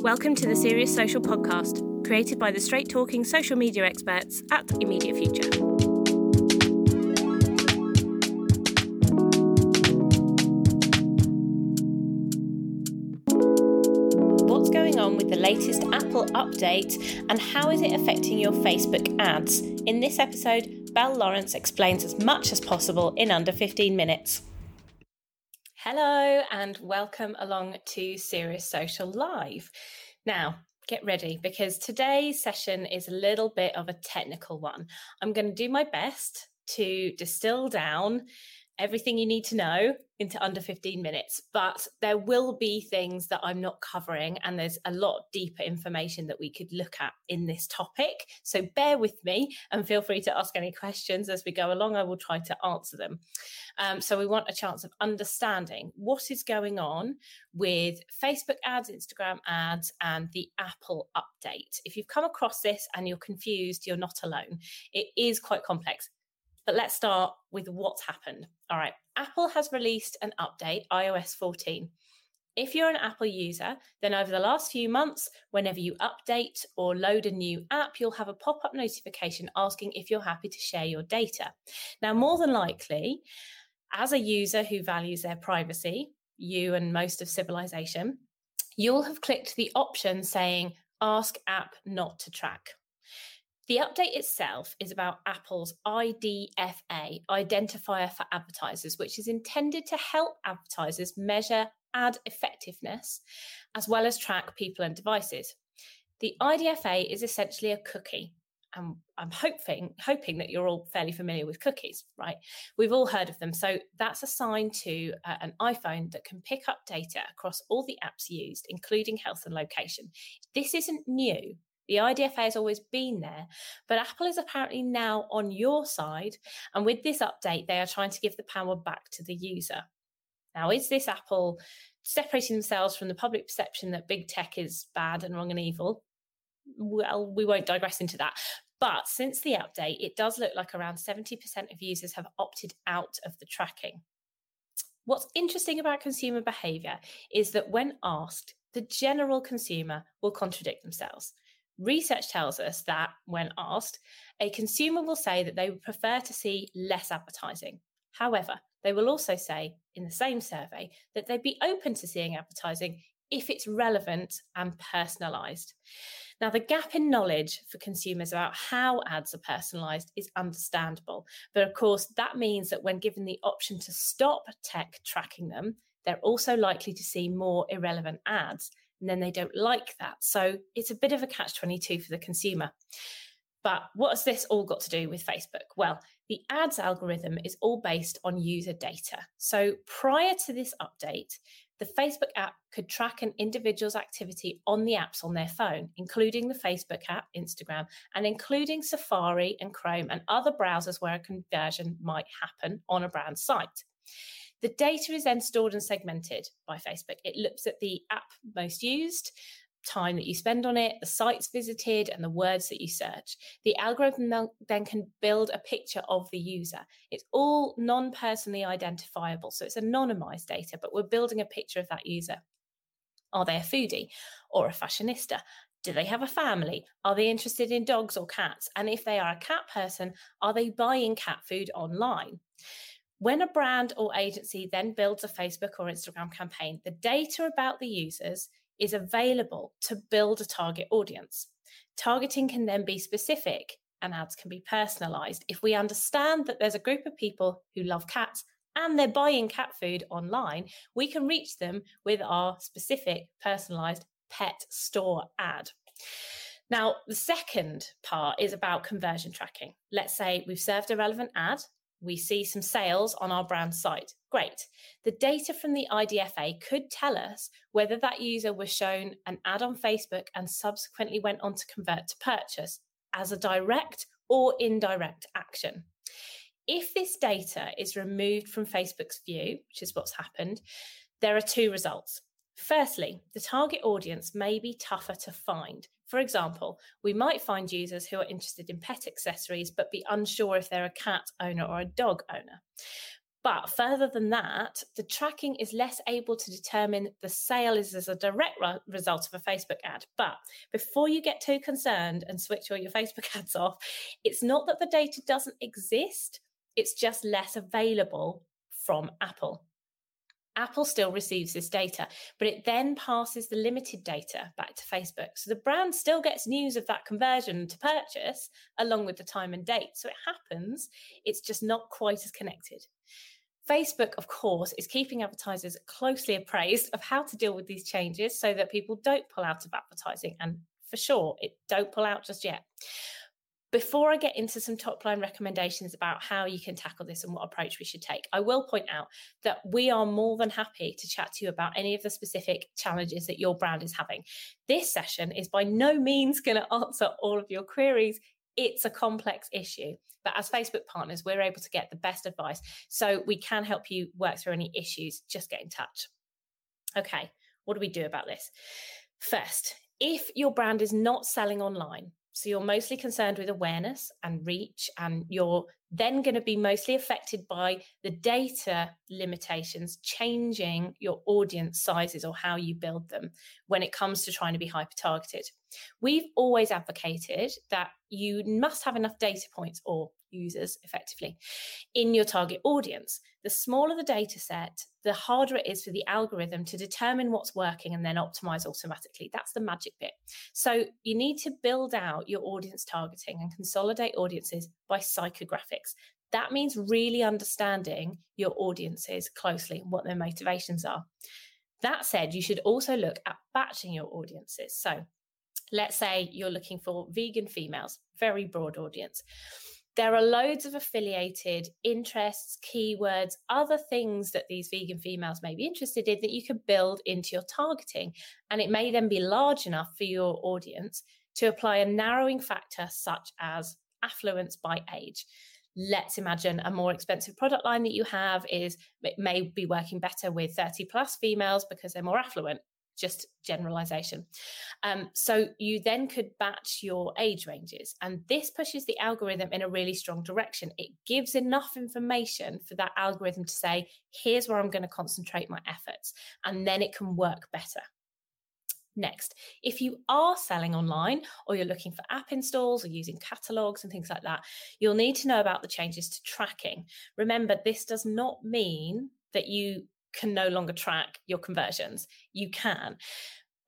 Welcome to the Serious Social Podcast, created by the straight talking social media experts at Immediate Future. What's going on with the latest Apple update and how is it affecting your Facebook ads? In this episode, Belle Lawrence explains as much as possible in under 15 minutes. Hello, and welcome along to Serious Social Live. Now, get ready because today's session is a little bit of a technical one. I'm going to do my best to distill down everything you need to know into under 15 minutes, but there will be things that I'm not covering, and there's a lot deeper information that we could look at in this topic. So bear with me and feel free to ask any questions as we go along. I will try to answer them. Um, so we want a chance of understanding what is going on with Facebook ads, Instagram ads, and the Apple update. If you've come across this and you're confused, you're not alone. It is quite complex. But let's start with what's happened. All right, Apple has released an update, iOS 14. If you're an Apple user, then over the last few months, whenever you update or load a new app, you'll have a pop up notification asking if you're happy to share your data. Now, more than likely, as a user who values their privacy, you and most of civilization, you'll have clicked the option saying ask app not to track. The update itself is about Apple's IDFA, Identifier for Advertisers, which is intended to help advertisers measure ad effectiveness as well as track people and devices. The IDFA is essentially a cookie. And I'm hoping hoping that you're all fairly familiar with cookies, right? We've all heard of them. So that's assigned to uh, an iPhone that can pick up data across all the apps used, including health and location. This isn't new. The IDFA has always been there, but Apple is apparently now on your side. And with this update, they are trying to give the power back to the user. Now, is this Apple separating themselves from the public perception that big tech is bad and wrong and evil? Well, we won't digress into that. But since the update, it does look like around 70% of users have opted out of the tracking. What's interesting about consumer behavior is that when asked, the general consumer will contradict themselves. Research tells us that when asked, a consumer will say that they would prefer to see less advertising. However, they will also say in the same survey that they'd be open to seeing advertising if it's relevant and personalized. Now, the gap in knowledge for consumers about how ads are personalized is understandable. But of course, that means that when given the option to stop tech tracking them, they're also likely to see more irrelevant ads and then they don't like that. So it's a bit of a catch 22 for the consumer. But what has this all got to do with Facebook? Well, the ads algorithm is all based on user data. So prior to this update, the Facebook app could track an individual's activity on the apps on their phone, including the Facebook app, Instagram, and including Safari and Chrome and other browsers where a conversion might happen on a brand site. The data is then stored and segmented by Facebook. It looks at the app most used, time that you spend on it, the sites visited, and the words that you search. The algorithm then can build a picture of the user. It's all non personally identifiable. So it's anonymized data, but we're building a picture of that user. Are they a foodie or a fashionista? Do they have a family? Are they interested in dogs or cats? And if they are a cat person, are they buying cat food online? When a brand or agency then builds a Facebook or Instagram campaign, the data about the users is available to build a target audience. Targeting can then be specific and ads can be personalized. If we understand that there's a group of people who love cats and they're buying cat food online, we can reach them with our specific personalized pet store ad. Now, the second part is about conversion tracking. Let's say we've served a relevant ad we see some sales on our brand site. Great. The data from the IDFA could tell us whether that user was shown an ad on Facebook and subsequently went on to convert to purchase as a direct or indirect action. If this data is removed from Facebook's view, which is what's happened, there are two results. Firstly, the target audience may be tougher to find. For example, we might find users who are interested in pet accessories but be unsure if they're a cat owner or a dog owner. But further than that, the tracking is less able to determine the sale is as a direct re- result of a Facebook ad. But before you get too concerned and switch all your Facebook ads off, it's not that the data doesn't exist, it's just less available from Apple. Apple still receives this data, but it then passes the limited data back to Facebook. So the brand still gets news of that conversion to purchase along with the time and date. So it happens, it's just not quite as connected. Facebook, of course, is keeping advertisers closely appraised of how to deal with these changes so that people don't pull out of advertising. And for sure, it don't pull out just yet. Before I get into some top line recommendations about how you can tackle this and what approach we should take, I will point out that we are more than happy to chat to you about any of the specific challenges that your brand is having. This session is by no means going to answer all of your queries. It's a complex issue, but as Facebook partners, we're able to get the best advice. So we can help you work through any issues. Just get in touch. Okay, what do we do about this? First, if your brand is not selling online, so you're mostly concerned with awareness and reach, and you're then going to be mostly affected by the data limitations changing your audience sizes or how you build them when it comes to trying to be hyper targeted. We've always advocated that you must have enough data points or users effectively in your target audience. The smaller the data set, the harder it is for the algorithm to determine what's working and then optimize automatically. That's the magic bit. So you need to build out your audience targeting and consolidate audiences by psychographics. That means really understanding your audiences closely and what their motivations are. That said, you should also look at batching your audiences. So let's say you're looking for vegan females, very broad audience. There are loads of affiliated interests, keywords, other things that these vegan females may be interested in that you can build into your targeting. And it may then be large enough for your audience to apply a narrowing factor such as affluence by age. Let's imagine a more expensive product line that you have is it may be working better with 30 plus females because they're more affluent just generalization. Um, so you then could batch your age ranges, and this pushes the algorithm in a really strong direction. It gives enough information for that algorithm to say, here's where I'm going to concentrate my efforts, and then it can work better. Next, if you are selling online or you're looking for app installs or using catalogs and things like that, you'll need to know about the changes to tracking. Remember, this does not mean that you can no longer track your conversions. You can.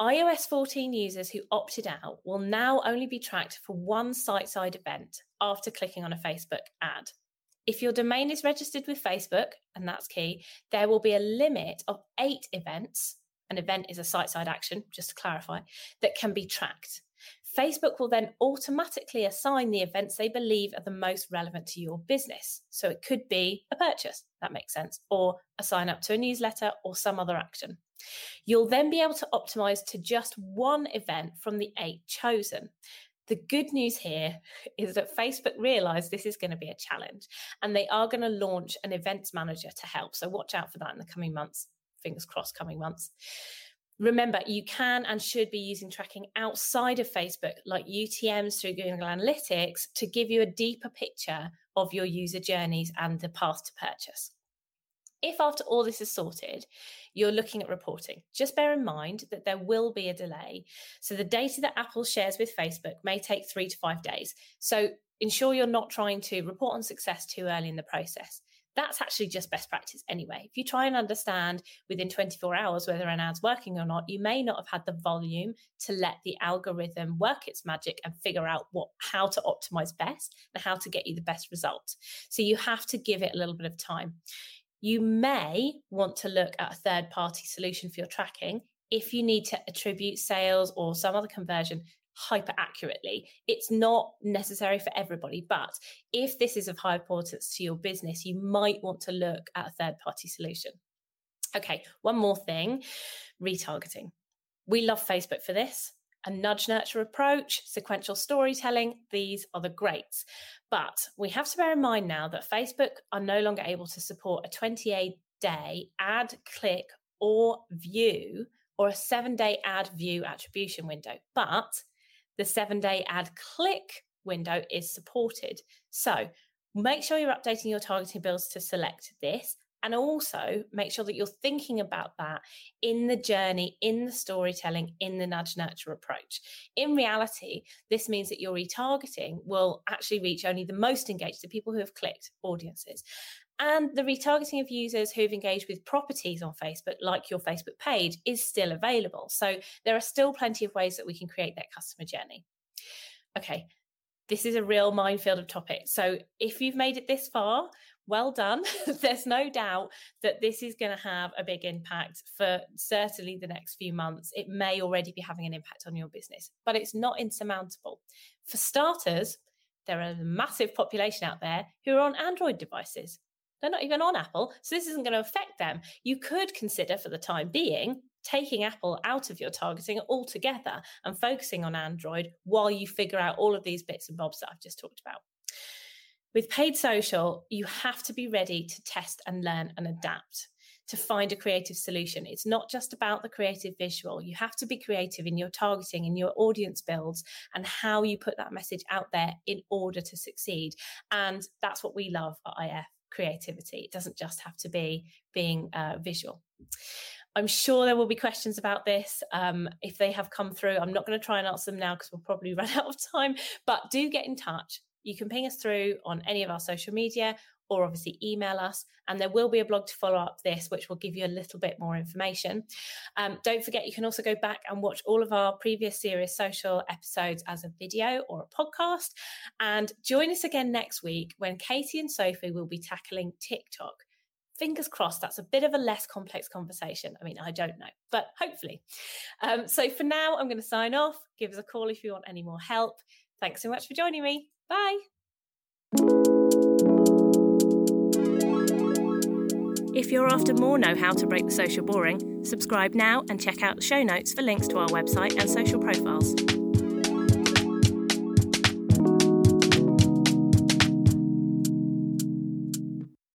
iOS 14 users who opted out will now only be tracked for one site side event after clicking on a Facebook ad. If your domain is registered with Facebook, and that's key, there will be a limit of eight events. An event is a site side action, just to clarify, that can be tracked. Facebook will then automatically assign the events they believe are the most relevant to your business. So it could be a purchase, that makes sense, or a sign up to a newsletter or some other action. You'll then be able to optimize to just one event from the eight chosen. The good news here is that Facebook realized this is going to be a challenge and they are going to launch an events manager to help. So watch out for that in the coming months. Fingers crossed, coming months. Remember, you can and should be using tracking outside of Facebook, like UTMs through Google Analytics, to give you a deeper picture of your user journeys and the path to purchase. If after all this is sorted, you're looking at reporting, just bear in mind that there will be a delay. So the data that Apple shares with Facebook may take three to five days. So ensure you're not trying to report on success too early in the process that's actually just best practice anyway. If you try and understand within 24 hours whether an ad's working or not, you may not have had the volume to let the algorithm work its magic and figure out what how to optimize best and how to get you the best result. So you have to give it a little bit of time. You may want to look at a third party solution for your tracking if you need to attribute sales or some other conversion hyper accurately. It's not necessary for everybody, but if this is of high importance to your business, you might want to look at a third party solution. Okay, one more thing retargeting. We love Facebook for this. A nudge nurture approach, sequential storytelling, these are the greats. But we have to bear in mind now that Facebook are no longer able to support a 28 day ad, click, or view or a seven day ad view attribution window. But the seven day ad click window is supported. So Make sure you're updating your targeting builds to select this and also make sure that you're thinking about that in the journey, in the storytelling, in the nudge nurture approach. In reality, this means that your retargeting will actually reach only the most engaged, the people who have clicked audiences. And the retargeting of users who've engaged with properties on Facebook, like your Facebook page, is still available. So there are still plenty of ways that we can create that customer journey. Okay, this is a real minefield of topics. So if you've made it this far, well done. There's no doubt that this is going to have a big impact for certainly the next few months. It may already be having an impact on your business, but it's not insurmountable. For starters, there are a massive population out there who are on Android devices. They're not even on Apple, so this isn't going to affect them. You could consider, for the time being, taking Apple out of your targeting altogether and focusing on Android while you figure out all of these bits and bobs that I've just talked about. With paid social, you have to be ready to test and learn and adapt to find a creative solution. It's not just about the creative visual. You have to be creative in your targeting, in your audience builds, and how you put that message out there in order to succeed. And that's what we love at IF creativity. It doesn't just have to be being uh, visual. I'm sure there will be questions about this. Um, if they have come through, I'm not going to try and answer them now because we'll probably run out of time, but do get in touch you can ping us through on any of our social media or obviously email us. And there will be a blog to follow up this, which will give you a little bit more information. Um, don't forget, you can also go back and watch all of our previous Serious Social episodes as a video or a podcast. And join us again next week when Katie and Sophie will be tackling TikTok. Fingers crossed, that's a bit of a less complex conversation. I mean, I don't know, but hopefully. Um, so for now, I'm going to sign off. Give us a call if you want any more help. Thanks so much for joining me. Bye. If you're after more know how to break the social boring, subscribe now and check out the show notes for links to our website and social profiles.